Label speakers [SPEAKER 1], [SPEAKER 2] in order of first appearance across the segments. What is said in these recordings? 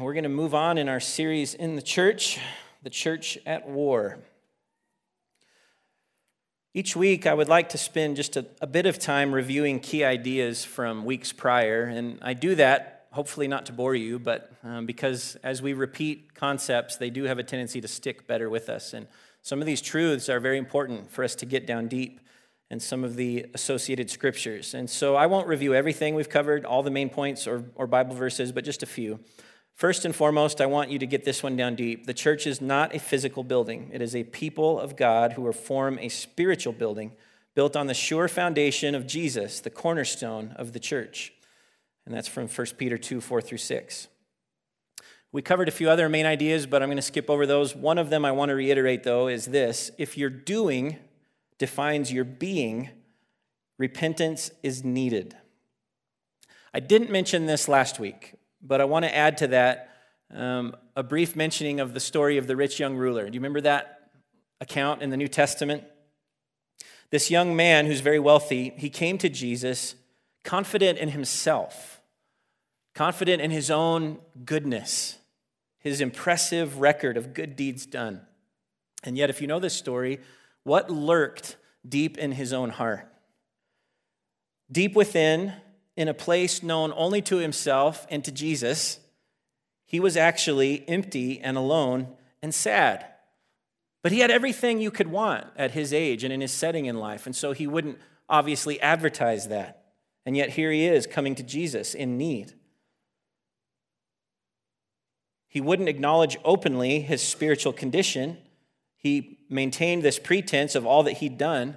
[SPEAKER 1] We're going to move on in our series in the church, the church at war. Each week, I would like to spend just a, a, bit of time reviewing key ideas from weeks prior. And I do that, hopefully not to bore you, but um, because as we repeat concepts, they do have a tendency to stick better with us. And some of these truths are very important for us to get down deep and some of the associated scriptures. And so I won't review everything we've covered, all the main points or, or Bible verses, but just a few. First and foremost, I want you to get this one down deep. The church is not a physical building, it is a people of God who form a spiritual building built on the sure foundation of Jesus, the cornerstone of the church. And that's from 1 Peter 2 4 through 6. We covered a few other main ideas, but I'm going to skip over those. One of them I want to reiterate, though, is this if you're doing defines your being, repentance is needed. I didn't mention this last week, but I want to add to that um, a brief mentioning of the story of the rich young ruler. Do you remember that account in the New Testament? This young man who's very wealthy, he came to Jesus confident in himself, confident in his own goodness, his impressive record of good deeds done. And yet, if you know this story, what lurked deep in his own heart? Deep within, in a place known only to himself and to Jesus, he was actually empty and alone and sad. But he had everything you could want at his age and in his setting in life, and so he wouldn't obviously advertise that. And yet here he is coming to Jesus in need. He wouldn't acknowledge openly his spiritual condition he maintained this pretense of all that he'd done,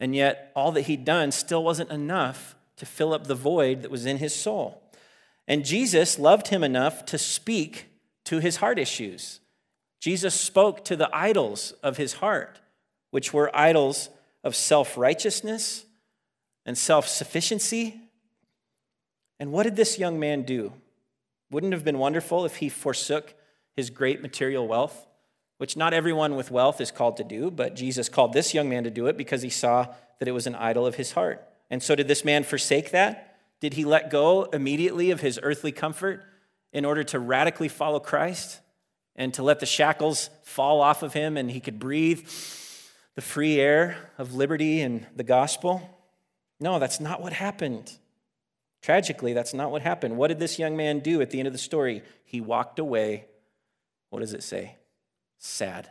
[SPEAKER 1] and yet all that he'd done still wasn't enough to fill up the void that was in his soul. And Jesus loved him enough to speak to his heart issues. Jesus spoke to the idols of his heart, which were idols of self righteousness and self sufficiency. And what did this young man do? Wouldn't it have been wonderful if he forsook his great material wealth which not everyone with wealth is called to do, but Jesus called this young man to do it because he saw that it was an idol of his heart. And so, did this man forsake that? Did he let go immediately of his earthly comfort in order to radically follow Christ and to let the shackles fall off of him and he could breathe the free air of liberty and the gospel? No, that's not what happened. Tragically, that's not what happened. What did this young man do at the end of the story? He walked away. What does it say? sad.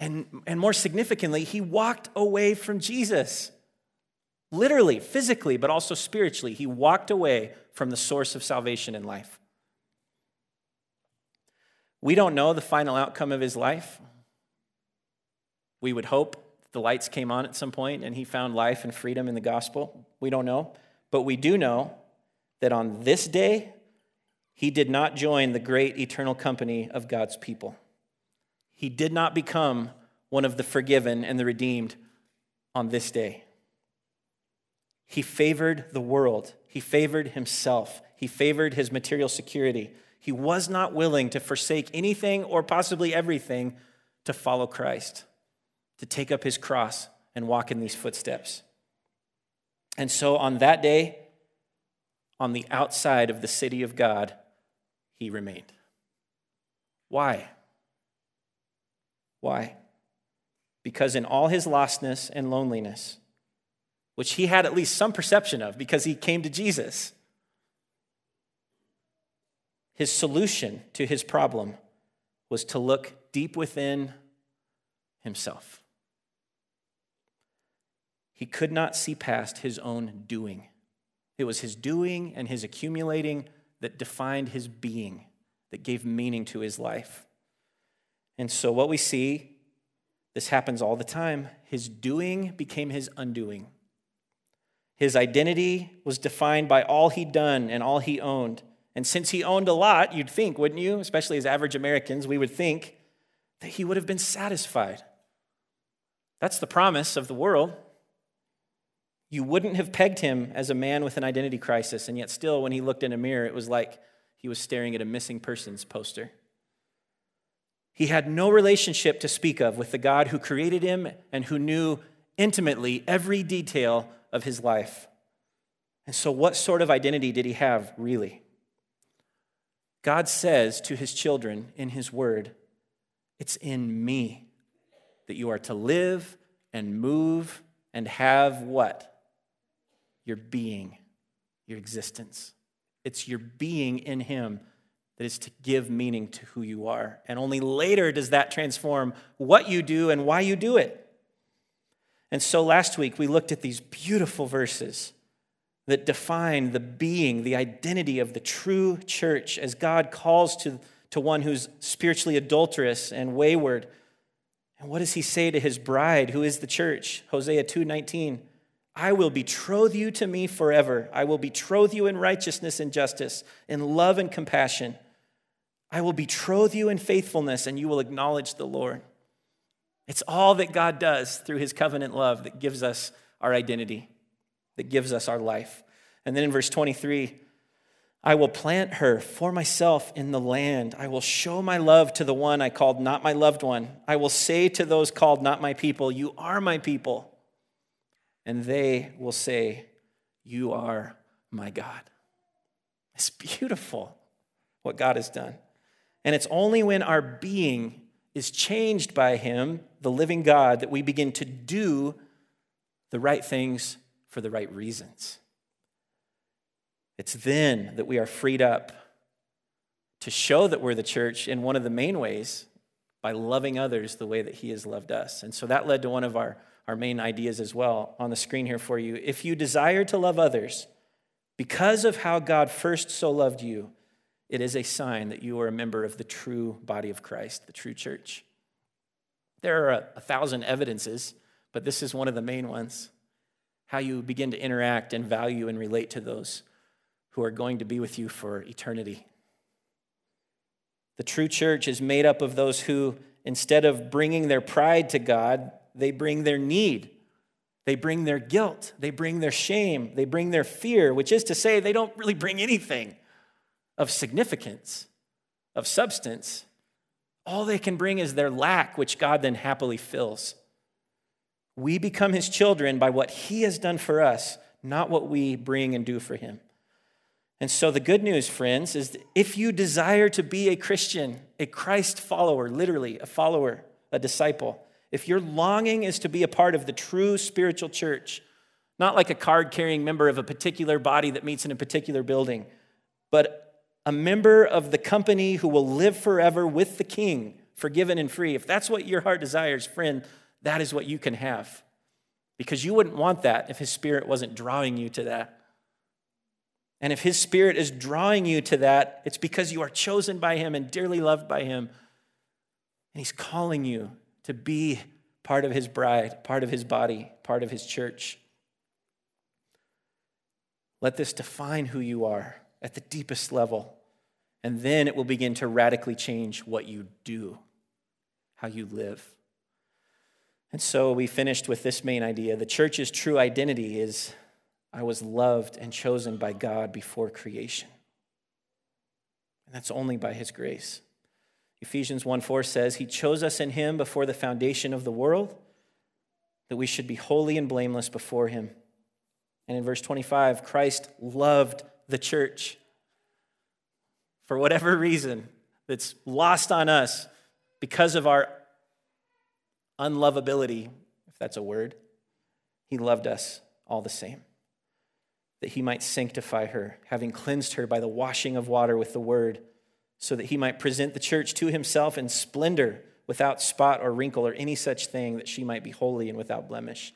[SPEAKER 1] And, and more significantly, he walked away from Jesus. Literally, physically, but also spiritually. He walked away from the source of salvation in life. We don't know the final outcome of his life. We would hope the lights came on at some point and he found life and freedom in the gospel. We don't know. But we do know that on this day, he did not join the great eternal company of God's people. He did not become one of the forgiven and the redeemed on this day. He favored the world, he favored himself, he favored his material security. He was not willing to forsake anything or possibly everything to follow Christ, to take up his cross and walk in these footsteps. And so on that day, on the outside of the city of God, he remained. Why? Why? Because in all his lostness and loneliness, which he had at least some perception of because he came to Jesus, his solution to his problem was to look deep within himself. He could not see past his own doing. It was his doing and his accumulating that defined his being, that gave meaning to his life. And so, what we see, this happens all the time, his doing became his undoing. His identity was defined by all he'd done and all he owned. And since he owned a lot, you'd think, wouldn't you? Especially as average Americans, we would think that he would have been satisfied. That's the promise of the world. You wouldn't have pegged him as a man with an identity crisis, and yet, still, when he looked in a mirror, it was like he was staring at a missing persons poster. He had no relationship to speak of with the God who created him and who knew intimately every detail of his life. And so, what sort of identity did he have, really? God says to his children in his word, It's in me that you are to live and move and have what? Your being, your existence. It's your being in him that is to give meaning to who you are. And only later does that transform what you do and why you do it. And so last week we looked at these beautiful verses that define the being, the identity of the true church as God calls to, to one who's spiritually adulterous and wayward. And what does he say to his bride, who is the church? Hosea 2:19. I will betroth you to me forever. I will betroth you in righteousness and justice, in love and compassion. I will betroth you in faithfulness, and you will acknowledge the Lord. It's all that God does through his covenant love that gives us our identity that gives us our life. And then in verse 23, I will plant her for myself in the land. I will show my love to the one I called not my loved one. I will say to those called not my people, You are my people. And they will say, You are my God. It's beautiful what God has done. And it's only when our being is changed by Him, the living God, that we begin to do the right things for the right reasons. It's then that we are freed up to show that we're the church in one of the main ways by loving others the way that He has loved us. And so that led to one of our, our main ideas as well on the screen here for you. If you desire to love others because of how God first so loved you, it is a sign that you are a member of the true body of Christ, the true church. There are a, thousand evidences, but this is one of the main ones how you begin to interact and value and relate to those who are going to be with you for eternity. The true church is made up of those who, instead of bringing their pride to God, they bring their need. They bring their guilt. They bring their shame. They bring their fear, which is to say, they don't really bring anything of significance, of substance. All they can bring is their lack, which God then happily fills. We become his children by what he has done for us, not what we bring and do for him. And so, the good news, friends, is if you desire to be a Christian, a Christ follower, literally a follower, a disciple, if your longing is to be a part of the true spiritual church, not like a card carrying member of a particular body that meets in a particular building, but a member of the company who will live forever with the King, forgiven and free, if that's what your heart desires, friend, that is what you can have. Because you wouldn't want that if His Spirit wasn't drawing you to that. And if His Spirit is drawing you to that, it's because you are chosen by Him and dearly loved by Him. And He's calling you to be part of His bride, part of His body, part of His church. Let this define who you are at the deepest level. And then it will begin to radically change what you do, how you live. And so we finished with this main idea the church's true identity is I was loved and chosen by God before creation. And that's only by his grace. Ephesians 1 4 says, He chose us in him before the foundation of the world, that we should be holy and blameless before him. And in verse 25, Christ loved the church. For whatever reason that's lost on us because of our unlovability, if that's a word, he loved us all the same. That he might sanctify her, having cleansed her by the washing of water with the word, so that he might present the church to himself in splendor, without spot or wrinkle or any such thing, that she might be holy and without blemish.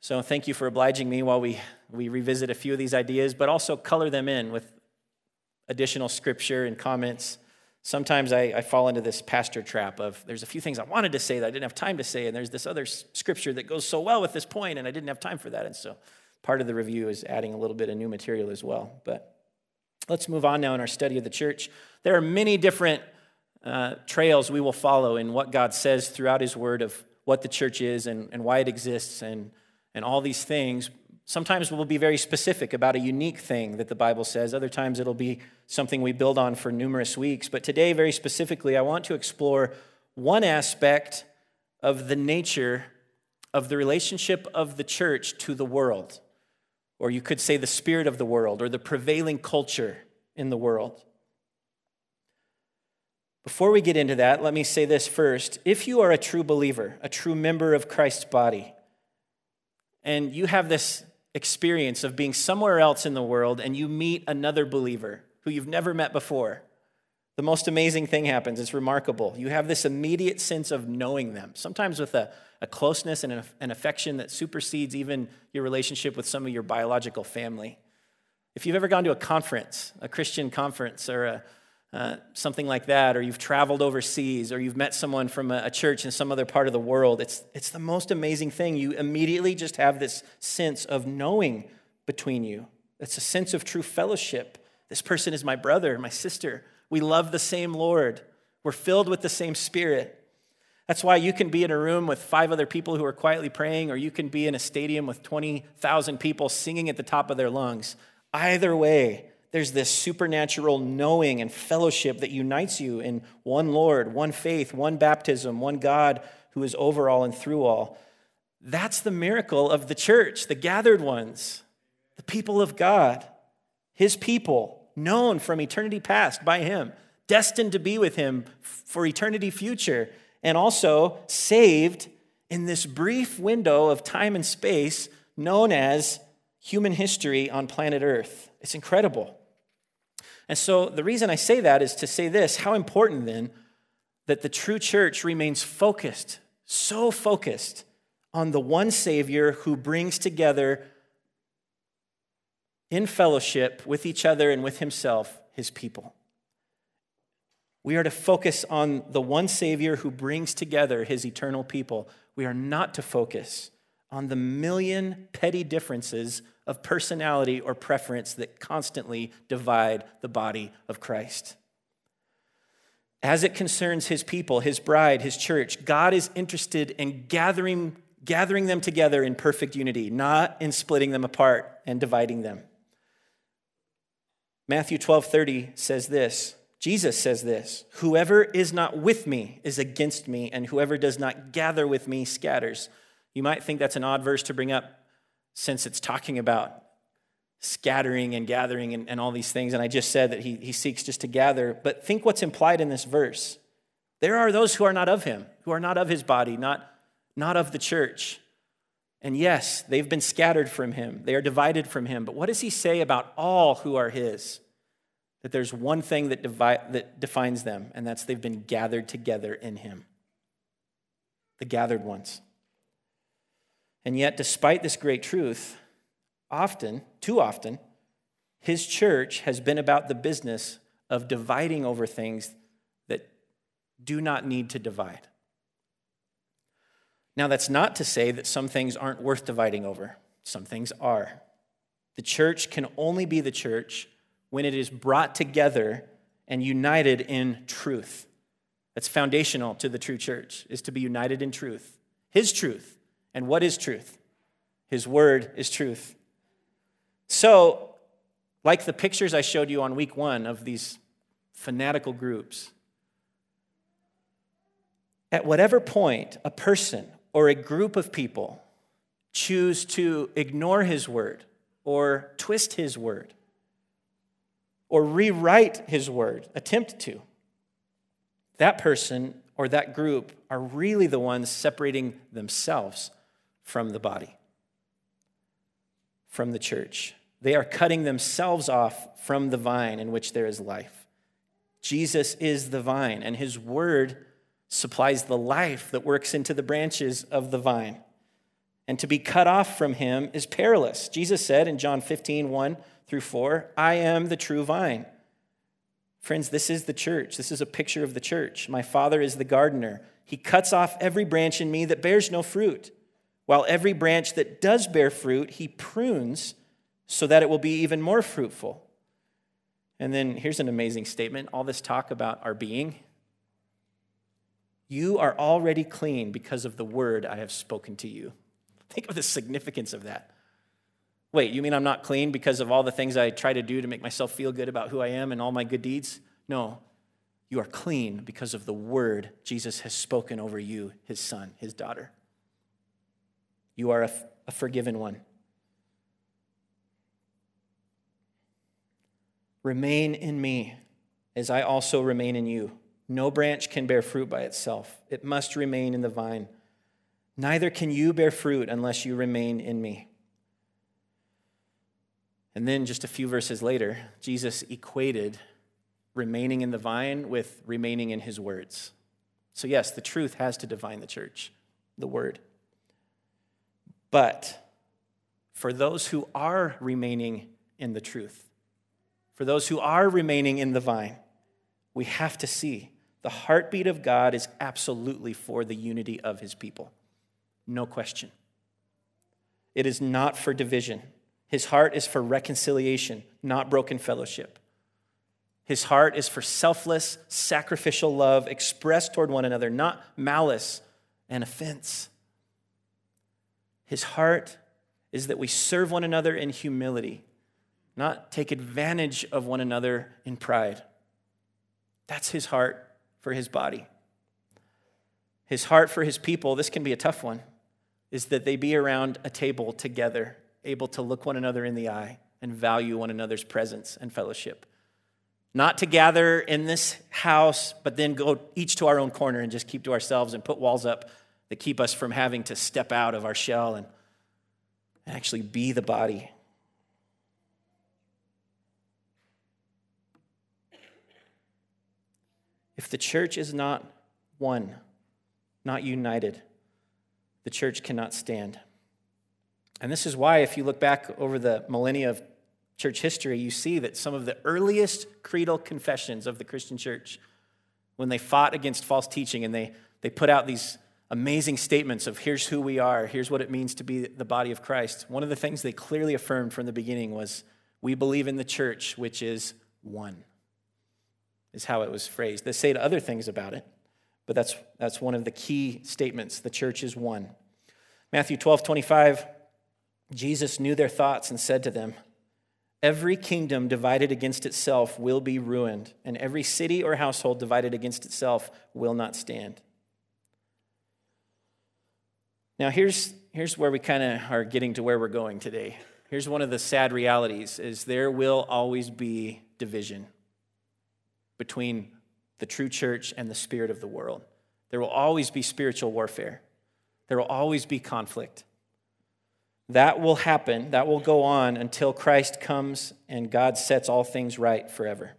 [SPEAKER 1] So thank you for obliging me while we, we revisit a few of these ideas, but also color them in with additional scripture and comments sometimes I, I, fall into this pastor trap of there's a few things I wanted to say that I didn't have time to say, and there's this other scripture that goes so well with this point, and I didn't have time for that. And so part of the review is adding a little bit of new material as well. But let's move on now in our study of the church. There are many different uh, trails we will follow in what God says throughout His Word of what the church is and, and why it exists and, and all these things. Sometimes we'll be very specific about a unique thing that the Bible says. Other times it'll be something we build on for numerous weeks. But today, very specifically, I want to explore one aspect of the nature of the relationship of the church to the world, or you could say the spirit of the world, or the prevailing culture in the world. Before we get into that, let me say this first. If you are a true believer, a true member of Christ's body, and you have this experience of being somewhere else in the world and you meet another believer who you've never met before, the most amazing thing happens. It's remarkable. You have this immediate sense of knowing them, sometimes with a, a closeness and an affection that supersedes even your relationship with some of your biological family. If you've ever gone to a conference, a Christian conference, or a uh, something like that, or you've traveled overseas, or you've met someone from a, a church in some other part of the world, it's, it's the most amazing thing. You immediately just have this sense of knowing between you. It's a sense of true fellowship. This person is my brother, my sister. We love the same Lord. We're filled with the same Spirit. That's why you can be in a room with five other people who are quietly praying, or you can be in a stadium with 20,000 people singing at the top of their lungs. Either way, there's this supernatural knowing and fellowship that unites you in one Lord, one faith, one baptism, one God who is over all and through all. That's the miracle of the church, the gathered ones, the people of God, his people, known from eternity past by him, destined to be with him for eternity future, and also saved in this brief window of time and space known as human history on planet Earth. It's incredible. And so the reason I say that is to say this how important then that the true church remains focused, so focused on the one Savior who brings together in fellowship with each other and with Himself His people. We are to focus on the one Savior who brings together His eternal people. We are not to focus on the million petty differences of personality or preference that constantly divide the body of Christ. As it concerns his people, his bride, his church, God is interested in gathering, gathering them together in perfect unity, not in splitting them apart and dividing them. Matthew 12 30 says this Jesus says this Whoever is not with me is against me, and whoever does not gather with me scatters. You might think that's an odd verse to bring up since it's talking about scattering and gathering and, and all these things. And I just said that he, he seeks just to gather. But think what's implied in this verse. There are those who are not of him, who are not of his body, not, not of the church. And yes, they've been scattered from him, they are divided from him. But what does he say about all who are his? That there's one thing that, devi- that defines them, and that's they've been gathered together in him. The gathered ones. And yet, despite this great truth, often, too often, his church has been about the business of dividing over things that do not need to divide. Now, that's not to say that some things aren't worth dividing over, some things are. The church can only be the church when it is brought together and united in truth. That's foundational to the true church, is to be united in truth. His truth. And what is truth? His word is truth. So, like the pictures I showed you on week one of these fanatical groups, at whatever point a person or a group of people choose to ignore his word or twist his word or rewrite his word, attempt to, that person or that group are really the ones separating themselves from the body, from the church. They are cutting themselves off from the vine in which there is life. Jesus is the vine, and his word supplies the life that works into the branches of the vine. And to be cut off from him is perilous. Jesus said in John 15, 1 through 4, I am the true vine. Friends, this is the church. This is a picture of the church. My Father is the gardener. He cuts off every branch in me that bears no fruit, while every branch that does bear fruit, he prunes so that it will be even more fruitful. And then here's an amazing statement all this talk about our being. You are already clean because of the word I have spoken to you. Think of the significance of that. Wait, you mean I'm not clean because of all the things I try to do to make myself feel good about who I am and all my good deeds? No. You are clean because of the word Jesus has spoken over you, his son, his daughter. You are a, forgiven one. Remain in me as I also remain in you. No branch can bear fruit by itself, it must remain in the vine. Neither can you bear fruit unless you remain in me. And then, just a few verses later, Jesus equated remaining in the vine with remaining in his words. So, yes, the truth has to define the church, the word. But for those who are remaining in the truth, for those who are remaining in the vine, we have to see the heartbeat of God is absolutely for the unity of his people. No question. It is not for division. His heart is for reconciliation, not broken fellowship. His heart is for selfless, sacrificial love expressed toward one another, not malice and offense. His heart is that we serve one another in humility, not take advantage of one another in pride. That's his heart for his body. His heart for his people, this can be a tough one, is that they be around a table together, able to look one another in the eye and value one another's presence and fellowship. Not to gather in this house, but then go each to our own corner and just keep to ourselves and put walls up that keep us from having to step out of our shell and, actually be the body. If the church is not one, not united, the church cannot stand. And this is why, if you look back over the millennia of church history, you see that some of the earliest creedal confessions of the Christian church, when they fought against false teaching and they, they put out these amazing statements of here's who we are, here's what it means to be the body of Christ, one of the things they clearly affirmed from the beginning was we believe in the church, which is one, is how it was phrased. They say other things about it, but that's, that's one of the key statements. The church is one. Matthew 12, 25, Jesus knew their thoughts and said to them, Every kingdom divided against itself will be ruined, and every city or household divided against itself will not stand. Now, here's, here's where we kind of are getting to where we're going today. Here's one of the sad realities is there will always be division between the true church and the spirit of the world. There will always be spiritual warfare. There will always be conflict. That will happen, that will go on until Christ comes and God sets all things right forever.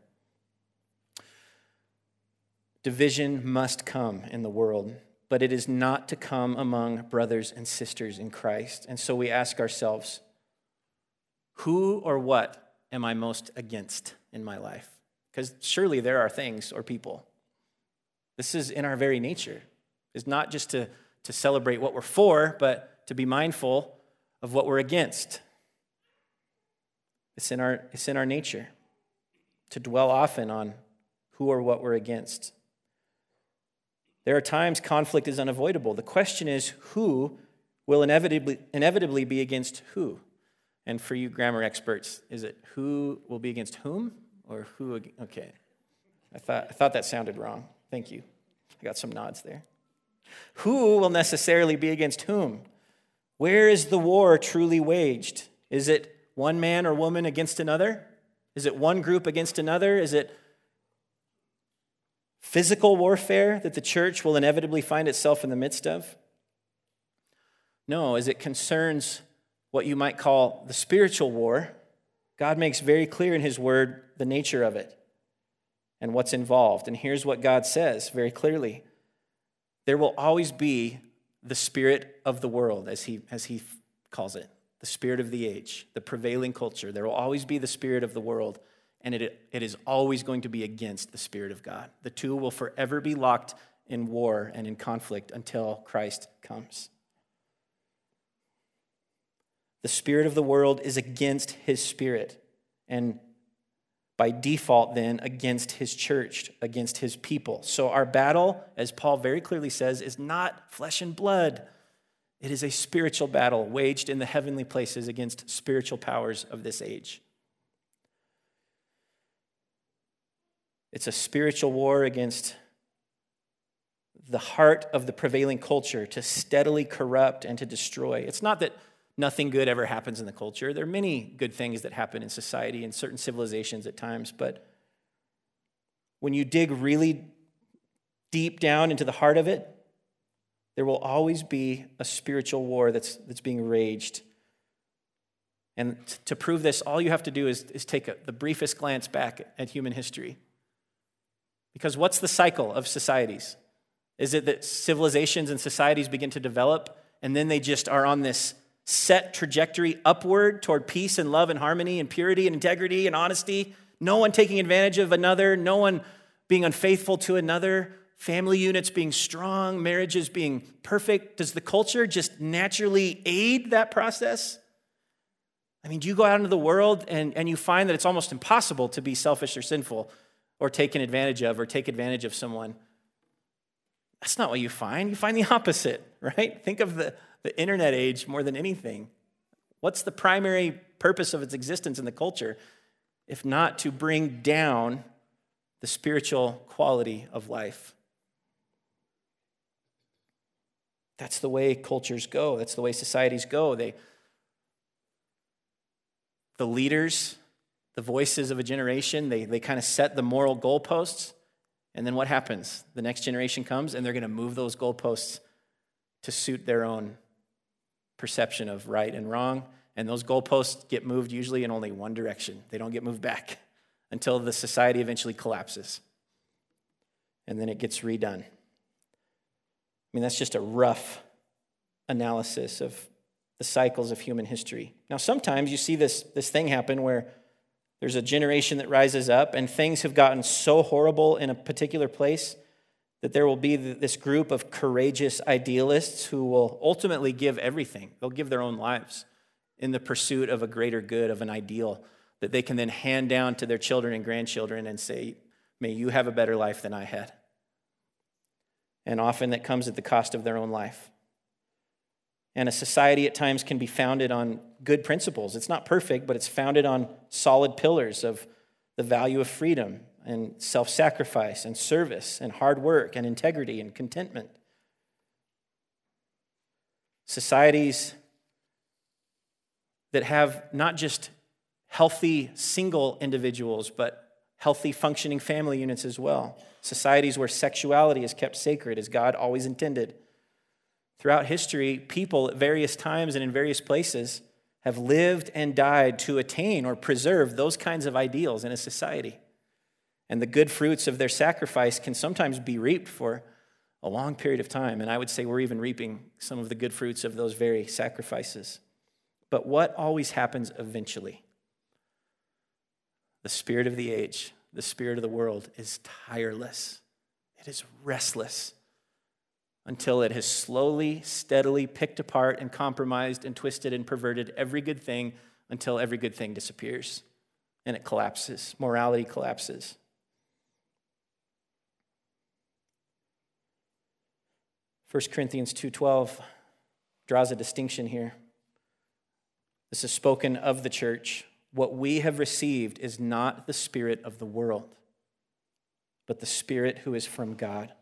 [SPEAKER 1] Division must come in the world, but it is not to come among brothers and sisters in Christ. And so we ask ourselves who or what am I most against in my life? Because surely there are things or people. This is in our very nature. It's not just to, to celebrate what we're for, but to be mindful of what we're against. It's in our, it's in our nature to dwell often on who or what we're against. There are times conflict is unavoidable. The question is who will inevitably, inevitably be against who? And for you grammar experts, is it who will be against whom or who? Okay. I thought, I thought that sounded wrong. Thank you. I got some nods there. Who will necessarily be against whom? Where is the war truly waged? Is it one man or woman against another? Is it one group against another? Is it physical warfare that the church will inevitably find itself in the midst of? No, as it concerns what you might call the spiritual war, God makes very clear in His Word the nature of it and what's involved. And here's what God says very clearly there will always be the spirit of the world, as he, as he calls it, the spirit of the age, the prevailing culture. There will always be the spirit of the world, and it, it is always going to be against the spirit of God. The two will forever be locked in war and in conflict until Christ comes. The spirit of the world is against his spirit, and by default, then, against his church, against his people. So, our battle, as Paul very clearly says, is not flesh and blood. It is a spiritual battle waged in the heavenly places against spiritual powers of this age. It's a spiritual war against the heart of the prevailing culture to steadily corrupt and to destroy. It's not that nothing good ever happens in the culture. There are many good things that happen in society and certain civilizations at times, but when you dig really deep down into the heart of it, there will always be a spiritual war that's, that's being raged. And to prove this, all you have to do is, is take a, the briefest glance back at human history. Because what's the cycle of societies? Is it that civilizations and societies begin to develop and then they just are on this set trajectory upward toward peace and love and harmony and purity and integrity and honesty? No one taking advantage of another, no one being unfaithful to another, family units being strong, marriages being perfect. Does the culture just naturally aid that process? I mean, do you go out into the world and, and you find that it's almost impossible to be selfish or sinful or taken advantage of or take advantage of someone? That's not what you find. You find the opposite, right? Think of the, the internet age more than anything. What's the primary purpose of its existence in the culture, if not to bring down the spiritual quality of life? That's the way cultures go. That's the way societies go. They, the leaders, the voices of a generation, they, they kind of set the moral goalposts. And then what happens? The next generation comes and they're going to move those goalposts to suit their own perception of right and wrong. And those goalposts get moved usually in only one direction, they don't get moved back until the society eventually collapses. And then it gets redone. I mean, that's just a rough analysis of the cycles of human history. Now, sometimes you see this, this thing happen where there's a generation that rises up, and things have gotten so horrible in a particular place that there will be this group of courageous idealists who will ultimately give everything. They'll give their own lives in the pursuit of a greater good, of an ideal that they can then hand down to their children and grandchildren and say, May you have a better life than I had. And often that comes at the cost of their own life. And a society at times can be founded on good principles. It's not perfect, but it's founded on solid pillars of the value of freedom and self sacrifice and service and hard work and integrity and contentment. Societies that have not just healthy single individuals, but healthy functioning family units as well. Societies where sexuality is kept sacred as God always intended Throughout history, people at various times and in various places have lived and died to attain or preserve those kinds of ideals in a society. And the good fruits of their sacrifice can sometimes be reaped for a long period of time. And I would say we're even reaping some of the good fruits of those very sacrifices. But what always happens eventually? The spirit of the age, the spirit of the world is tireless, it is restless until it has slowly, steadily picked apart and compromised and twisted and perverted every good thing until every good thing disappears and it collapses. Morality collapses. First Corinthians 2:12 draws a distinction here. This is spoken of the church. What we have received is not the spirit of the world, but the spirit who is from God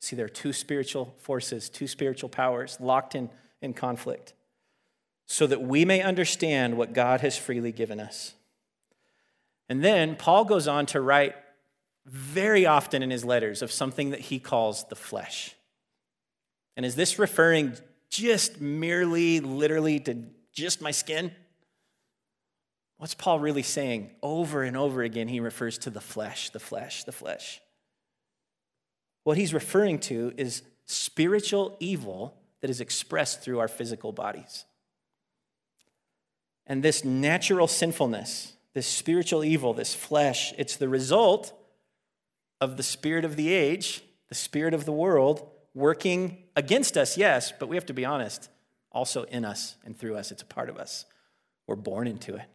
[SPEAKER 1] See, there are two spiritual forces, two spiritual powers locked in, in conflict, so that we may understand what God has freely given us. And then Paul goes on to write very often in his letters of something that he calls the flesh. And is this referring just merely, literally to just my skin? What's Paul really saying? Over and over again, he refers to the flesh, the flesh, the flesh. What he's referring to is spiritual evil that is expressed through our physical bodies. And this natural sinfulness, this spiritual evil, this flesh, it's the result of the spirit of the age, the spirit of the world, working against us, yes, but we have to be honest, also in us and through us. It's a part of us. We're born into it,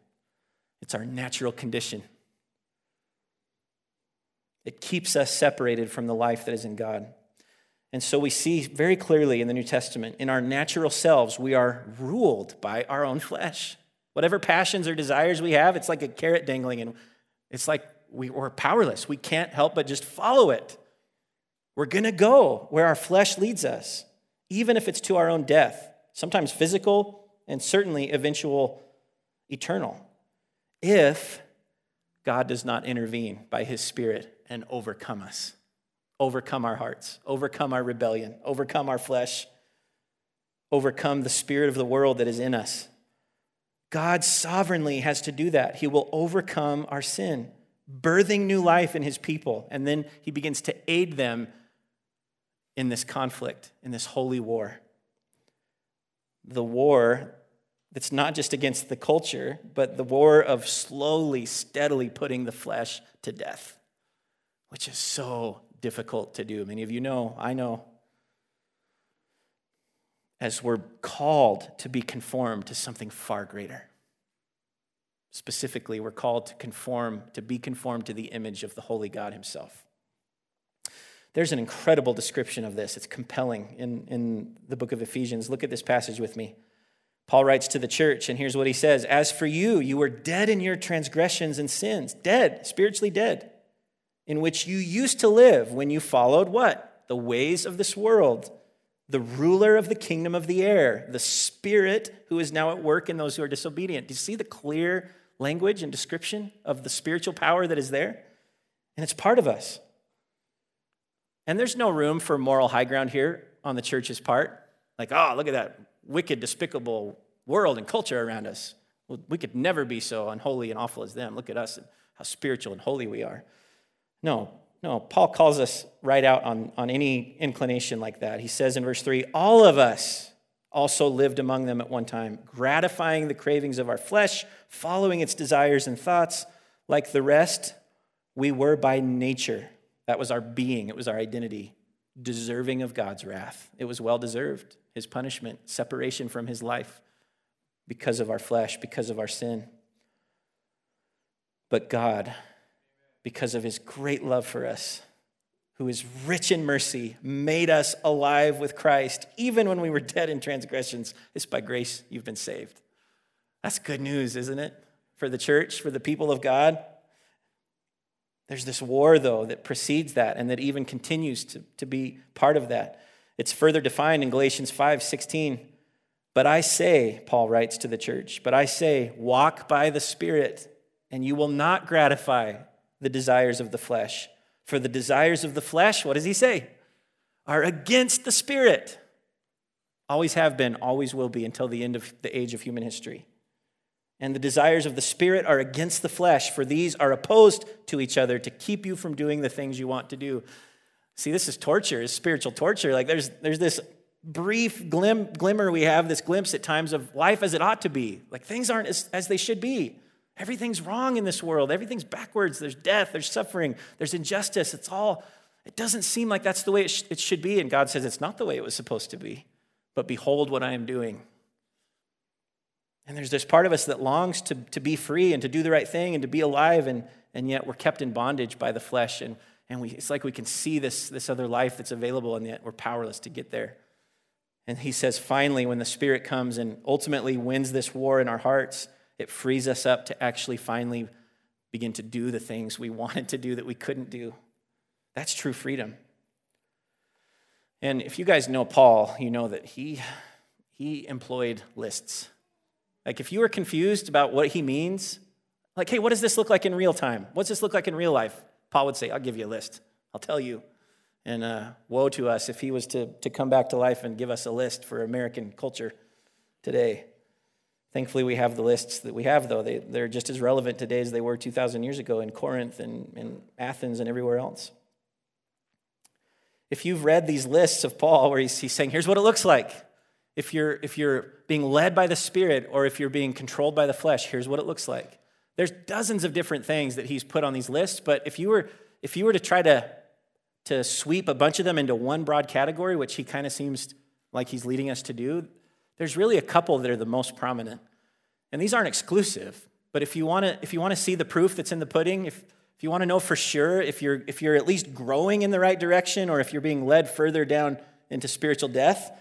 [SPEAKER 1] it's our natural condition. It keeps us separated from the life that is in God. And so we see very clearly in the New Testament, in our natural selves, we are ruled by our own flesh. Whatever passions or desires we have, it's like a carrot dangling, and it's like we, are powerless. We can't help but just follow it. We're going to go where our flesh leads us, even if it's to our own death, sometimes physical and certainly eventual eternal, if God does not intervene by his Spirit and overcome us. overcome our hearts, overcome our rebellion, overcome our flesh, overcome the spirit of the world that is in us. God sovereignly has to do that. He will overcome our sin, birthing new life in his people, and then he begins to aid them in this conflict, in this holy war. The war that's not just against the culture, but the war of slowly, steadily putting the flesh to death, which is so difficult to do. Many of you know, I know. As we're called to be conformed to something far greater. Specifically, we're called to conform, to be conformed to the image of the Holy God Himself. There's an incredible description of this. It's compelling in, in the book of Ephesians. Look at this passage with me. Paul writes to the church, and here's what he says As for you, you were dead in your transgressions and sins, dead, spiritually dead, in which you used to live when you followed what? The ways of this world, the ruler of the kingdom of the air, the spirit who is now at work in those who are disobedient. Do you see the clear language and description of the spiritual power that is there? And it's part of us. And there's no room for moral high ground here on the church's part. Like, oh, look at that wicked, despicable world and culture around us. Well, we could never be so unholy and awful as them. Look at us and how spiritual and holy we are. No, no, Paul calls us right out on, on any inclination like that. He says in verse 3 All of us also lived among them at one time, gratifying the cravings of our flesh, following its desires and thoughts. Like the rest, we were by nature. That was our being, it was our identity, deserving of God's wrath. It was well deserved his punishment, separation from his life because of our flesh, because of our sin. But God, because of his great love for us, who is rich in mercy, made us alive with Christ, even when we were dead in transgressions. It's by grace you've been saved. That's good news, isn't it? For the church, for the people of God. There's this war, though, that precedes that and that even continues to, to be part of that. It's further defined in Galatians 5 16. But I say, Paul writes to the church, but I say, walk by the Spirit, and you will not gratify the desires of the flesh. For the desires of the flesh, what does he say? Are against the Spirit. Always have been, always will be until the end of the age of human history. And the desires of the Spirit are against the flesh, for these are opposed to each other to keep you from doing the things you want to do. See, this is torture, is spiritual torture. Like there's there's this brief glim, glimmer we have, this glimpse at times of life as it ought to be. Like things aren't as, as they should be. Everything's wrong in this world. Everything's backwards. There's death, there's suffering, there's injustice. It's all, it doesn't seem like that's the way it, sh- it should be. And God says it's not the way it was supposed to be. But behold what I am doing. And there's this part of us that longs to, to be free and to do the right thing and to be alive, and, and yet we're kept in bondage by the flesh. And and we, it's like we can see this, this other life that's available, and yet we're powerless to get there. And he says, finally, when the Spirit comes and ultimately wins this war in our hearts, it frees us up to actually finally begin to do the things we wanted to do that we couldn't do. That's true freedom. And if you guys know Paul, you know that he, he employed lists. Like if you were confused about what he means, like, hey, what does this look like in real time? What's this look like in real life? Paul would say, I'll give you a list. I'll tell you. And uh, woe to us if he was to, to come back to life and give us a list for American culture today. Thankfully, we have the lists that we have, though. They, they're just as relevant today as they were 2,000 years ago in Corinth and, and Athens and everywhere else. If you've read these lists of Paul where he's, he's saying, here's what it looks like. If you're, if you're being led by the Spirit or if you're being controlled by the flesh, here's what it looks like. There's dozens of different things that he's put on these lists, but if you were, if you were to try to, to sweep a bunch of them into one broad category, which he kind of seems like he's leading us to do, there's really a couple that are the most prominent. And these aren't exclusive, but if you want to, if you want to see the proof that's in the pudding, if, if you want to know for sure if you're, if you're at least growing in the right direction or if you're being led further down into spiritual death,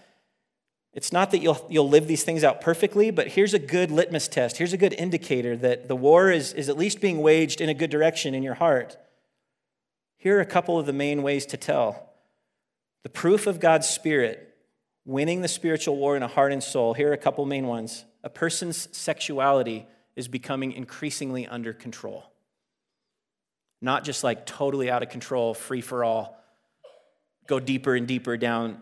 [SPEAKER 1] it's not that you'll, you'll live these things out perfectly, but here's a good litmus test. Here's a good indicator that the war is, is at least being waged in a good direction in your heart. Here are a couple of the main ways to tell. The proof of God's Spirit, winning the spiritual war in a heart and soul. Here are a couple main ones. A person's sexuality is becoming increasingly under control. Not just like totally out of control, free for all, go deeper and deeper down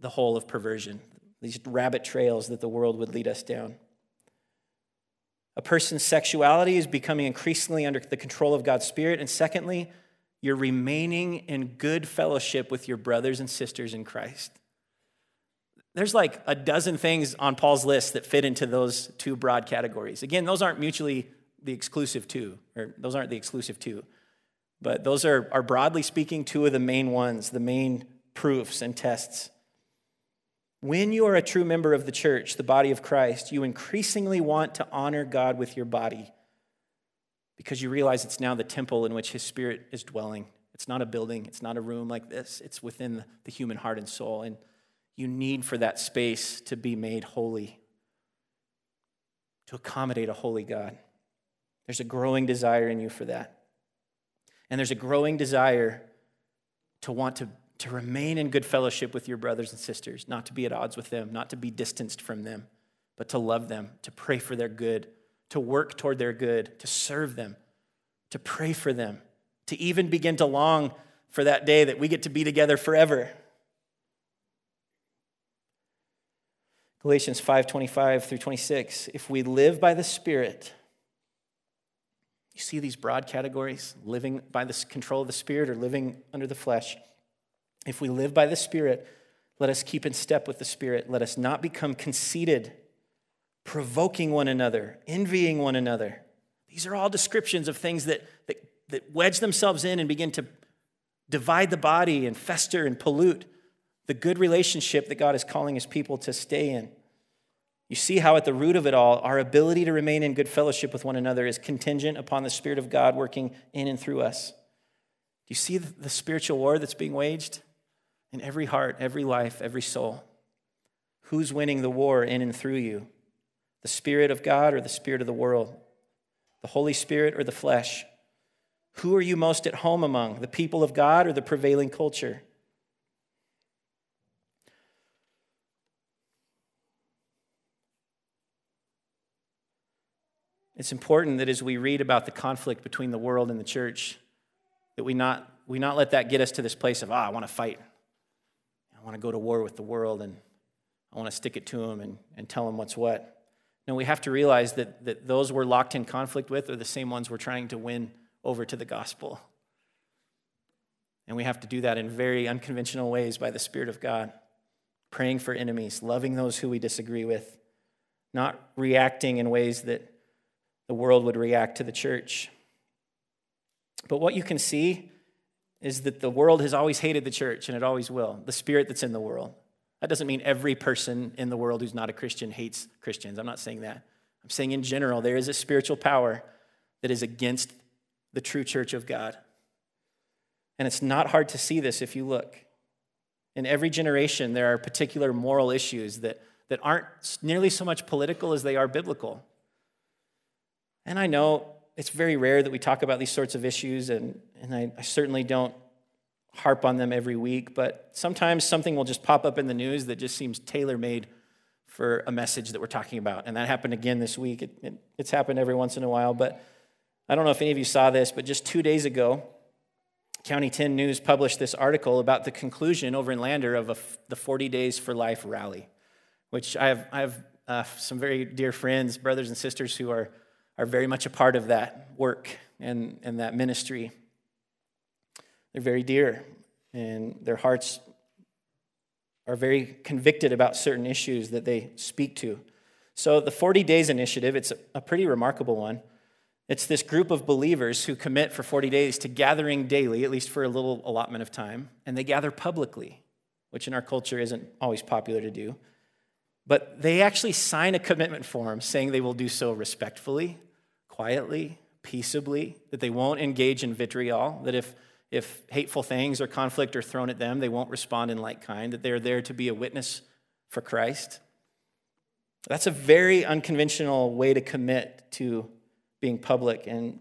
[SPEAKER 1] the hole of perversion, these rabbit trails that the world would lead us down. A person's sexuality is becoming increasingly under the control of God's Spirit. And secondly, you're remaining in good fellowship with your brothers and sisters in Christ. There's like a dozen things on Paul's list that fit into those two broad categories. Again, those aren't mutually the exclusive two, or those aren't the exclusive two. But those are, are broadly speaking two of the main ones, the main proofs and tests. When you are a true member of the church, the body of Christ, you increasingly want to honor God with your body because you realize it's now the temple in which His Spirit is dwelling. It's not a building, it's not a room like this, it's within the human heart and soul. And you need for that space to be made holy, to accommodate a holy God. There's a growing desire in you for that. And there's a growing desire to want to to remain in good fellowship with your brothers and sisters, not to be at odds with them, not to be distanced from them, but to love them, to pray for their good, to work toward their good, to serve them, to pray for them, to even begin to long for that day that we get to be together forever. Galatians 5:25 through 26 if we live by the spirit you see these broad categories living by the control of the spirit or living under the flesh if we live by the Spirit, let us keep in step with the Spirit. Let us not become conceited, provoking one another, envying one another. These are all descriptions of things that, that, that wedge themselves in and begin to divide the body and fester and pollute the good relationship that God is calling his people to stay in. You see how, at the root of it all, our ability to remain in good fellowship with one another is contingent upon the Spirit of God working in and through us. Do you see the spiritual war that's being waged? in every heart, every life, every soul. Who's winning the war in and through you? The Spirit of God or the Spirit of the world? The Holy Spirit or the flesh? Who are you most at home among? The people of God or the prevailing culture? It's important that as we read about the conflict between the world and the church, that we not, we not let that get us to this place of, ah, I want to fight I want to go to war with the world and I want to stick it to them and, and tell them what's what. No, we have to realize that, that those we're locked in conflict with are the same ones we're trying to win over to the gospel. And we have to do that in very unconventional ways by the Spirit of God, praying for enemies, loving those who we disagree with, not reacting in ways that the world would react to the church. But what you can see is that the world has always hated the church and it always will, the spirit that's in the world. That doesn't mean every person in the world who's not a Christian hates Christians. I'm not saying that. I'm saying in general, there is a spiritual power that is against the true church of God. And it's not hard to see this if you look. In every generation, there are particular moral issues that, that aren't nearly so much political as they are biblical. And I know it's very rare that we talk about these sorts of issues, and, and I, I certainly don't harp on them every week, but sometimes something will just pop up in the news that just seems tailor made for a message that we're talking about. And that happened again this week. It, it, it's happened every once in a while, but I don't know if any of you saw this, but just two days ago, County 10 News published this article about the conclusion over in Lander of a, the 40 Days for Life rally, which I have, I have uh, some very dear friends, brothers and sisters who are are very much a part of that work and, and that ministry. They're very dear, and their hearts are very convicted about certain issues that they speak to. So, the 40 Days Initiative, it's a, pretty remarkable one. It's this group of believers who commit for 40 days to gathering daily, at least for a little allotment of time, and they gather publicly, which in our culture isn't always popular to do. But they actually sign a commitment form saying they will do so respectfully, quietly, peaceably, that they won't engage in vitriol, that if, if hateful things or conflict are thrown at them, they won't respond in like kind, that they're there to be a witness for Christ. That's a very unconventional way to commit to being public and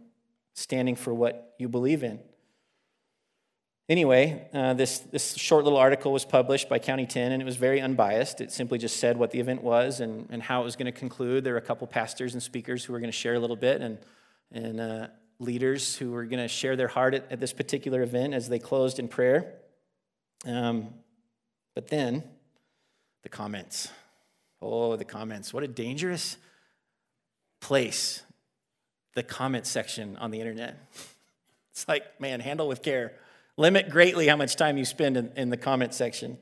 [SPEAKER 1] standing for what you believe in. Anyway, uh, this, this short little article was published by County 10, and it was very unbiased. It simply just said what the event was and, and how it was going to conclude. There were a couple pastors and speakers who were going to share a little bit, and, and uh, leaders who were going to share their heart at, at this particular event as they closed in prayer. Um, but then the comments. Oh, the comments. What a dangerous place, the comment section on the internet. It's like, man, handle with care. Limit greatly how much time you spend in, in the comment section.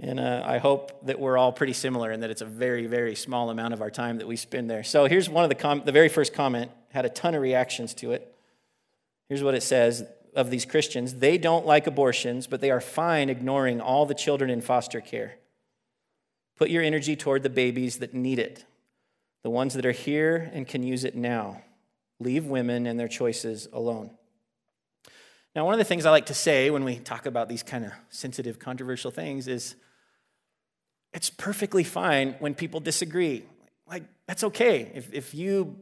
[SPEAKER 1] And uh, I hope that we're all pretty similar and that it's a very, very small amount of our time that we spend there. So here's one of the com- the very first comment had a ton of reactions to it. Here's what it says of these Christians: They don't like abortions, but they are fine ignoring all the children in foster care. Put your energy toward the babies that need it, the ones that are here and can use it now. Leave women and their choices alone. Now, one of the things I like to say when we talk about these kind of sensitive, controversial things is it's perfectly fine when people disagree. Like, that's okay. If, if you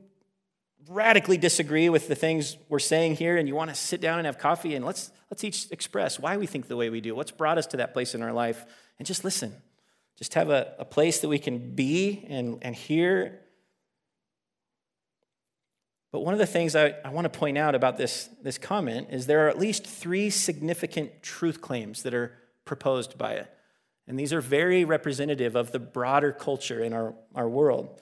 [SPEAKER 1] radically disagree with the things we're saying here and you want to sit down and have coffee and let's, let's each express why we think the way we do, what's brought us to that place in our life, and just listen. Just have a, a place that we can be and, and hear. But one of the things I, I want to point out about this, this comment is there are at least three significant truth claims that are proposed by it. And these are very representative of the broader culture in our, our world.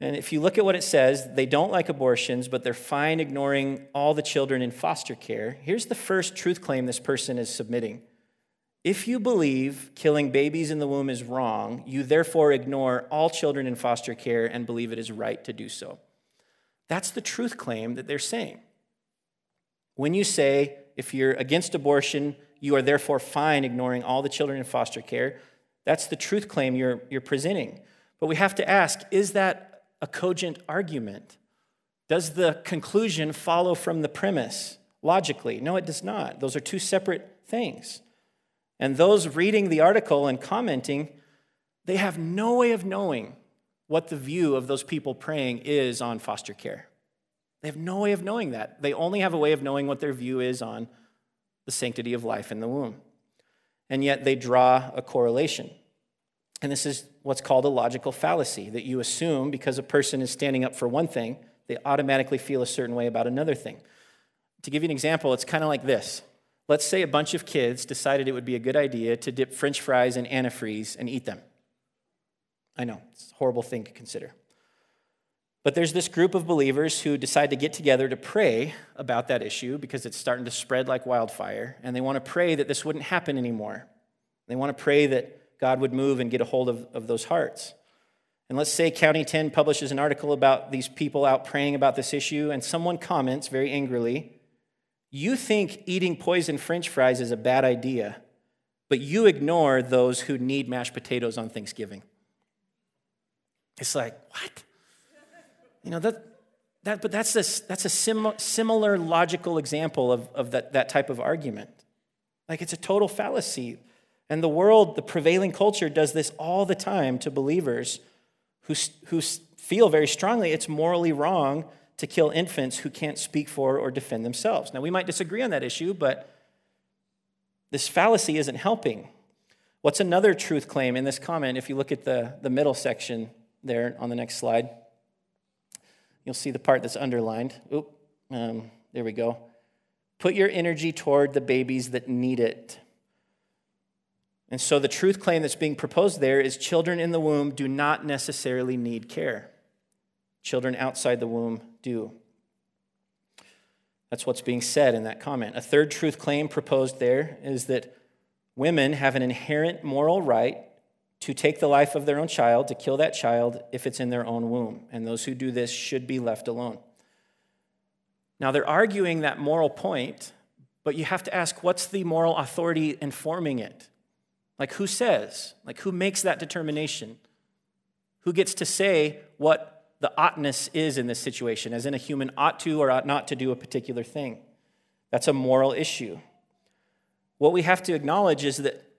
[SPEAKER 1] And if you look at what it says, they don't like abortions, but they're fine ignoring all the children in foster care. Here's the first truth claim this person is submitting. If you believe killing babies in the womb is wrong, you therefore ignore all children in foster care and believe it is right to do so. That's the truth claim that they're saying. When you say, if you're against abortion, you are therefore fine ignoring all the children in foster care. That's the truth claim you're, you're presenting. But we have to ask is that a cogent argument? Does the conclusion follow from the premise logically? No, it does not. Those are two separate things. And those reading the article and commenting, they have no way of knowing what the view of those people praying is on foster care. They have no way of knowing that. They only have a way of knowing what their view is on the sanctity of life in the womb. And yet they draw a correlation. And this is what's called a logical fallacy that you assume because a person is standing up for one thing, they automatically feel a certain way about another thing. To give you an example, it's kind of like this. Let's say a bunch of kids decided it would be a good idea to dip french fries in antifreeze and eat them. I know, it's a horrible thing to consider. But there's this group of believers who decide to get together to pray about that issue because it's starting to spread like wildfire. And they want to pray that this wouldn't happen anymore. They want to pray that God would move and get a hold of, of those hearts. And let's say County 10 publishes an article about these people out praying about this issue, and someone comments very angrily You think eating poison french fries is a bad idea, but you ignore those who need mashed potatoes on Thanksgiving. It's like, what? You know, that, that, but that's a, that's a sim, similar logical example of, of that, that type of argument. Like it's a total fallacy. And the world, the prevailing culture, does this all the time to believers who, who feel very strongly it's morally wrong to kill infants who can't speak for or defend themselves. Now, we might disagree on that issue, but this fallacy isn't helping. What's another truth claim in this comment? If you look at the, the middle section there on the next slide. You'll see the part that's underlined. Oop, um, there we go. Put your energy toward the babies that need it. And so the truth claim that's being proposed there is children in the womb do not necessarily need care. Children outside the womb do. That's what's being said in that comment. A third truth claim proposed there is that women have an inherent moral right to take the life of their own child, to kill that child if it's in their own womb. And those who do this should be left alone. Now, they're arguing that moral point, but you have to ask what's the moral authority informing it? Like, who says? Like, who makes that determination? Who gets to say what the oughtness is in this situation, as in a human ought to or ought not to do a particular thing? That's a moral issue. What we have to acknowledge is that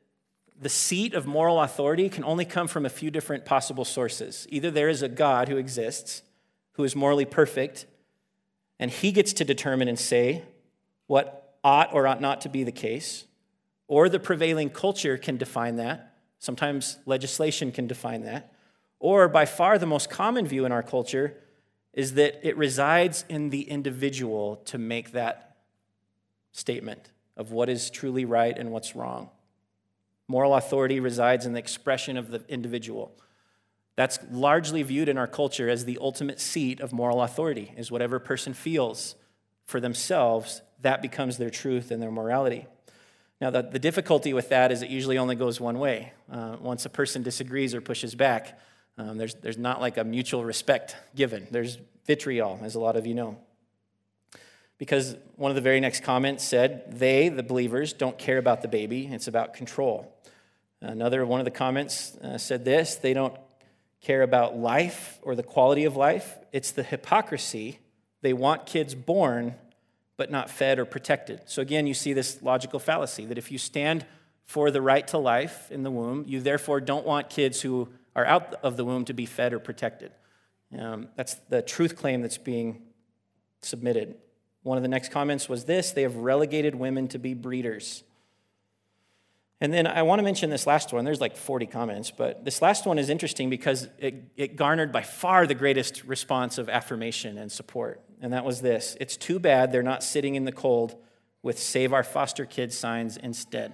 [SPEAKER 1] the seat of moral authority can only come from a few different possible sources. Either there is a God who exists, who is morally perfect, and he gets to determine and say what ought or ought not to be the case, or the prevailing culture can define that. Sometimes legislation can define that. Or, by far, the most common view in our culture is that it resides in the individual to make that statement of what is truly right and what's wrong. Moral authority resides in the expression of the individual. That's largely viewed in our culture as the ultimate seat of moral authority, is whatever person feels for themselves, that becomes their truth and their morality. Now, the, the difficulty with that is it usually only goes one way. Uh, once a person disagrees or pushes back, um, there's, there's not like a mutual respect given. There's vitriol, as a lot of you know. Because one of the very next comments said, they, the believers, don't care about the baby, it's about control. Another one of the comments uh, said this they don't care about life or the quality of life, it's the hypocrisy. They want kids born, but not fed or protected. So again, you see this logical fallacy that if you stand for the right to life in the womb, you therefore don't want kids who are out of the womb to be fed or protected. Um, that's the truth claim that's being submitted. One of the next comments was this they have relegated women to be breeders. And then I want to mention this last one. There's like 40 comments, but this last one is interesting because it, it garnered by far the greatest response of affirmation and support. And that was this It's too bad they're not sitting in the cold with Save Our Foster Kids signs instead.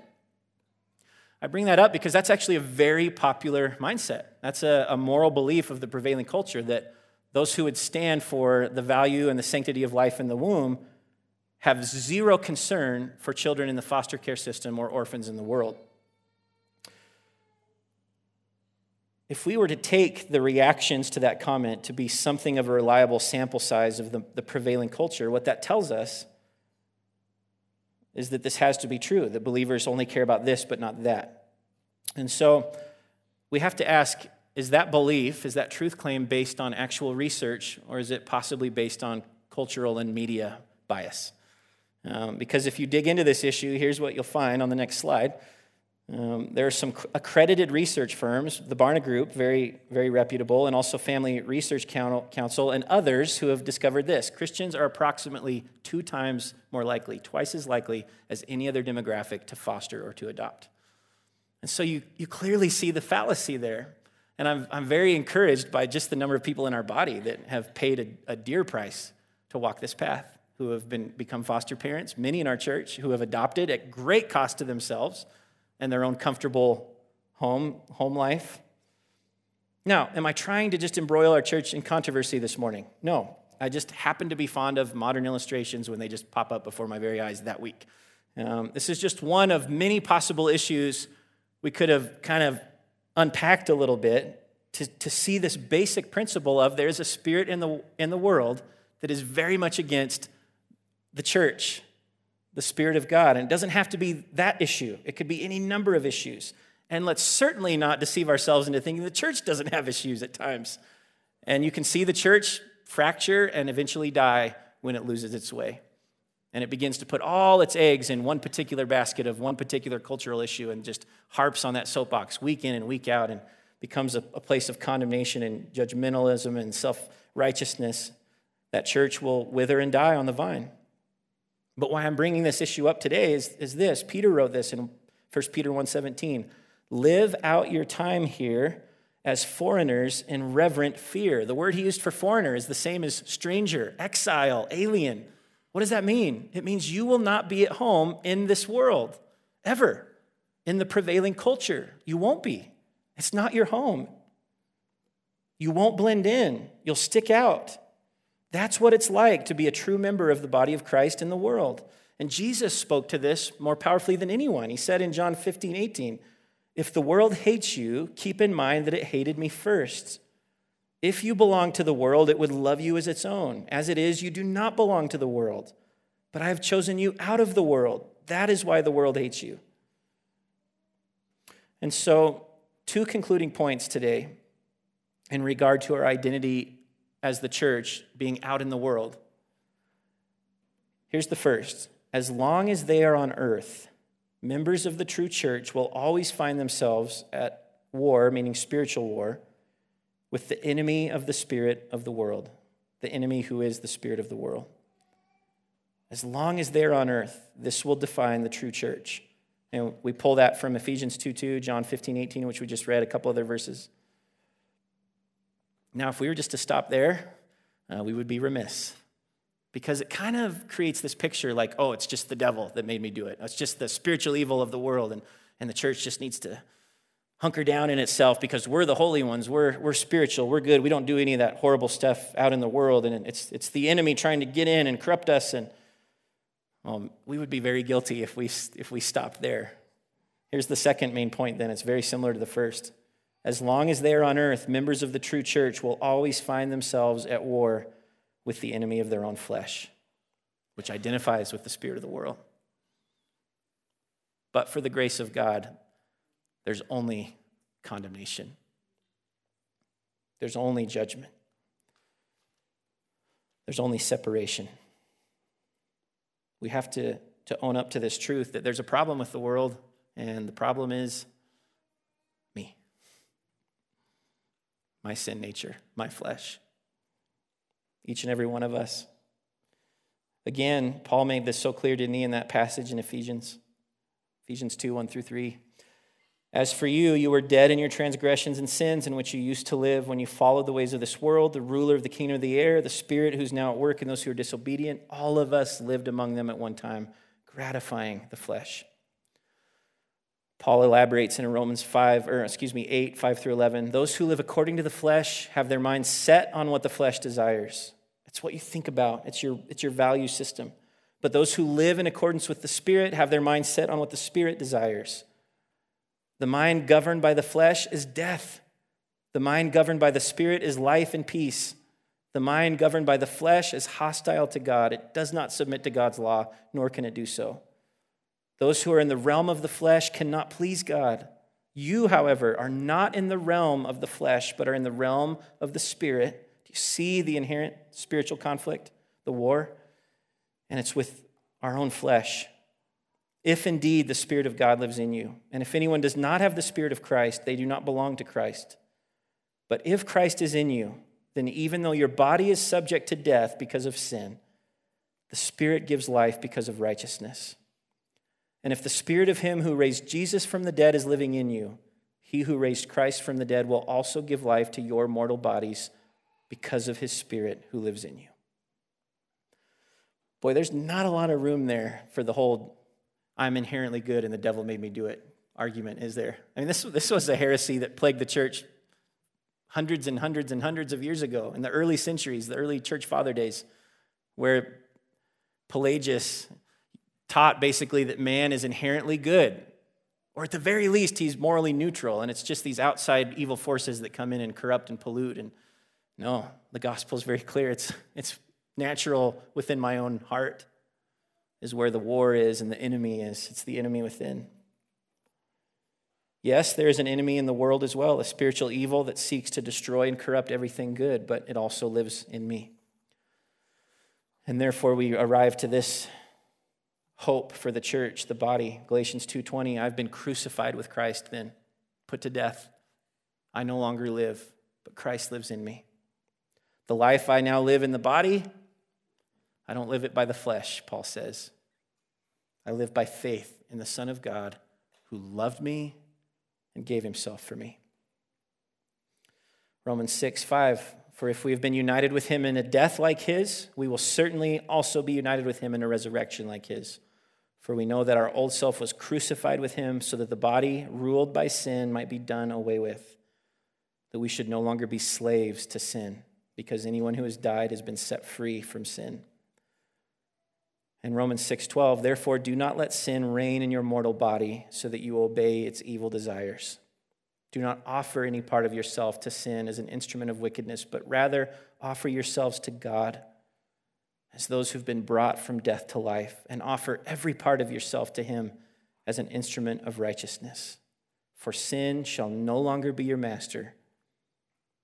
[SPEAKER 1] I bring that up because that's actually a very popular mindset. That's a, a, moral belief of the prevailing culture that those who would stand for the value and the sanctity of life in the womb have zero concern for children in the foster care system or orphans in the world. If we were to take the reactions to that comment to be something of a reliable sample size of the, the prevailing culture, what that tells us is that this has to be true, that believers only care about this but not that. And so we have to ask is that belief, is that truth claim based on actual research, or is it possibly based on cultural and media bias? Um, because if you dig into this issue, here's what you'll find on the next slide. Um, there are some accredited research firms, the Barna Group, very, very reputable, and also Family Research Council, and others who have discovered this. Christians are approximately two times more likely, twice as likely as any other demographic to foster or to adopt. And so you, you clearly see the fallacy there. And I'm, I'm very encouraged by just the number of people in our body that have paid a, a dear price to walk this path, who have been, become foster parents, many in our church who have adopted at great cost to themselves and their own comfortable home, home life. Now, am I trying to just embroil our church in controversy this morning? No. I just happen to be fond of modern illustrations when they just pop up before my very eyes that week. Um, this is just one of many possible issues we could have kind of unpacked a little bit to, to see this basic principle of there's a spirit in the, in the world that is very much against the church the Spirit of God. And it doesn't have to be that issue, it could be any number of issues. And let's certainly not deceive ourselves into thinking the church doesn't have issues at times. And you can see the church fracture and eventually die when it loses its way. And it begins to put all its eggs in one particular basket of one particular cultural issue and just harps on that soapbox week in and week out and becomes a, a place of condemnation and judgmentalism and self righteousness. That church will wither and die on the vine. But why I'm bringing this issue up today is, is this. Peter wrote this in 1 Peter 1:17. Live out your time here as foreigners in reverent fear. The word he used for foreigner is the same as stranger, exile, alien. What does that mean? It means you will not be at home in this world ever. In the prevailing culture, you won't be. It's not your home. You won't blend in. You'll stick out. That's what it's like to be a true member of the body of Christ in the world. And Jesus spoke to this more powerfully than anyone. He said in John 15, 18, If the world hates you, keep in mind that it hated me first. If you belong to the world, it would love you as its own. As it is, you do not belong to the world, but I have chosen you out of the world. That is why the world hates you. And so, two concluding points today in regard to our identity as the church being out in the world. Here's the first as long as they are on earth, members of the true church will always find themselves at war, meaning spiritual war, with the enemy of the spirit of the world, the enemy who is the spirit of the world. As long as they're on earth, this will define the true church. And we pull that from Ephesians 2 2, John 15, 18, which we just read, a couple other verses. Now, if we were just to stop there, uh, we would be remiss. because it kind of creates this picture like, oh, it's just the devil that made me do it. It's just the spiritual evil of the world, and, and the church just needs to hunker down in itself because we're the holy ones. We're, we're spiritual. We're good. We don't do any of that horrible stuff out in the world. And it's, it's the enemy trying to get in and corrupt us. And we would be very guilty if we, if we stopped there. Here's the second main point, then. It's very similar to the first. As long as they are on earth, members of the true church will always find themselves at war with the enemy of their own flesh, which identifies with the spirit of the world. But for the grace of God, there's only condemnation, there's only judgment, there's only separation. We have to, to own up to this truth that there's a problem with the world, and the problem is me, my sin nature, my flesh. Each and every one of us. Again, Paul made this so clear, didn't he, in that passage in Ephesians? Ephesians 2 1 through 3. As for you, you were dead in your transgressions and sins in which you used to live when you followed the ways of this world, the ruler of the kingdom of the air, the spirit who's now at work in those who are disobedient. All of us lived among them at one time, gratifying the flesh. Paul elaborates in Romans 5, or excuse me, 8, 5 through 11. Those who live according to the flesh have their minds set on what the flesh desires. It's what you think about, it's your, it's your value system. But those who live in accordance with the Spirit have their minds set on what the Spirit desires. The mind governed by the flesh is death. The mind governed by the Spirit is life and peace. The mind governed by the flesh is hostile to God. It does not submit to God's law, nor can it do so. Those who are in the realm of the flesh cannot please God. You, however, are not in the realm of the flesh, but are in the realm of the Spirit. Do you see the inherent spiritual conflict, the war? And it's with our own flesh if indeed the Spirit of God lives in you. And if anyone does not have the Spirit of Christ, they do not belong to Christ. But if Christ is in you, then even though your body is subject to death because of sin, the Spirit gives life because of righteousness. And if the Spirit of Him who raised Jesus from the dead is living in you, He who raised Christ from the dead will also give life to your mortal bodies because of His Spirit who lives in you. Boy, there's not a lot of room there for the whole I'm inherently good and the devil made me do it argument, is there? I mean, this, this was a heresy that plagued the church hundreds and hundreds and hundreds of years ago in the early centuries, the early church father days, where Pelagius taught basically that man is inherently good, or at the very least, he's morally neutral, and it's just these outside evil forces that come in and corrupt and pollute. And no, the gospel is very clear. It's, it's natural within my own heart is where the war is and the enemy is. It's the enemy within. Yes, there is an enemy in the world as well, a spiritual evil that seeks to destroy and corrupt everything good, but it also lives in me. And therefore we arrive to this hope for the church, the body. Galatians 2:20, I've been crucified with Christ then, put to death. I no longer live, but Christ lives in me. The life I now live in the body, I don't live it by the flesh, Paul says. I live by faith in the Son of God who loved me and gave himself for me. Romans 6 5 For if we have been united with him in a death like his, we will certainly also be united with him in a resurrection like his. For we know that our old self was crucified with him so that the body ruled by sin might be done away with, that we should no longer be slaves to sin, because anyone who has died has been set free from sin. In Romans 6:12, therefore do not let sin reign in your mortal body so that you obey its evil desires. Do not offer any part of yourself to sin as an instrument of wickedness, but rather offer yourselves to God as those who've been brought from death to life, and offer every part of yourself to him as an instrument of righteousness. For sin shall no longer be your master,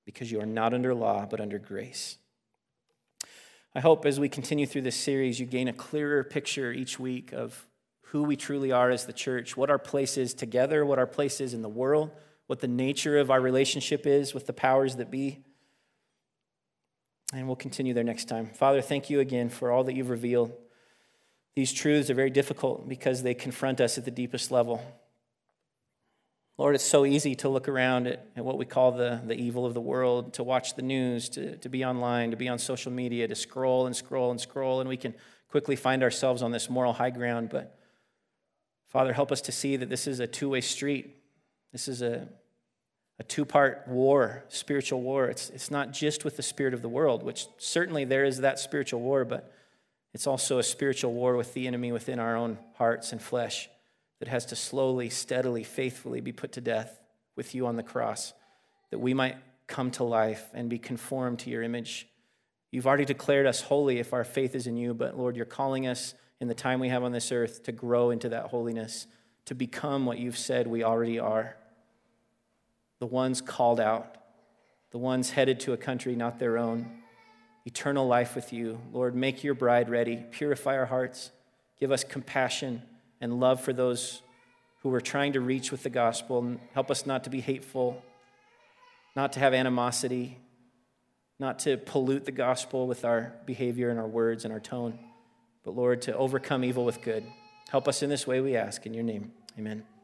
[SPEAKER 1] because you are not under law, but under grace. I hope as we continue through this series, you gain a clearer picture each week of who we truly are as the church, what our place is together, what our place is in the world, what the nature of our relationship is with the powers that be. And we'll continue there next time. Father, thank you again for all that you've revealed. These truths are very difficult because they confront us at the deepest level. Lord, it's so easy to look around at, at, what we call the, the evil of the world, to watch the news, to, to be online, to be on social media, to scroll and scroll and scroll, and we can quickly find ourselves on this moral high ground. But Father, help us to see that this is a two way street. This is a, a two part war, spiritual war. It's, it's not just with the spirit of the world, which certainly there is that spiritual war, but it's also a spiritual war with the enemy within our own hearts and flesh that has to slowly, steadily, faithfully be put to death with you on the cross, that we might come to life and be conformed to your image. You've already declared us holy if our faith is in you, but Lord, you're calling us in the time we have on this earth to grow into that holiness, to become what you've said we already are the ones called out, the ones headed to a country not their own, eternal life with you. Lord, make your bride ready, purify our hearts, give us compassion and love for those who we're trying to reach with the gospel. And help us not to be hateful, not to have animosity, not to pollute the gospel with our behavior and our words and our tone, but Lord, to overcome evil with good. Help us in this way, we ask. In your name, amen.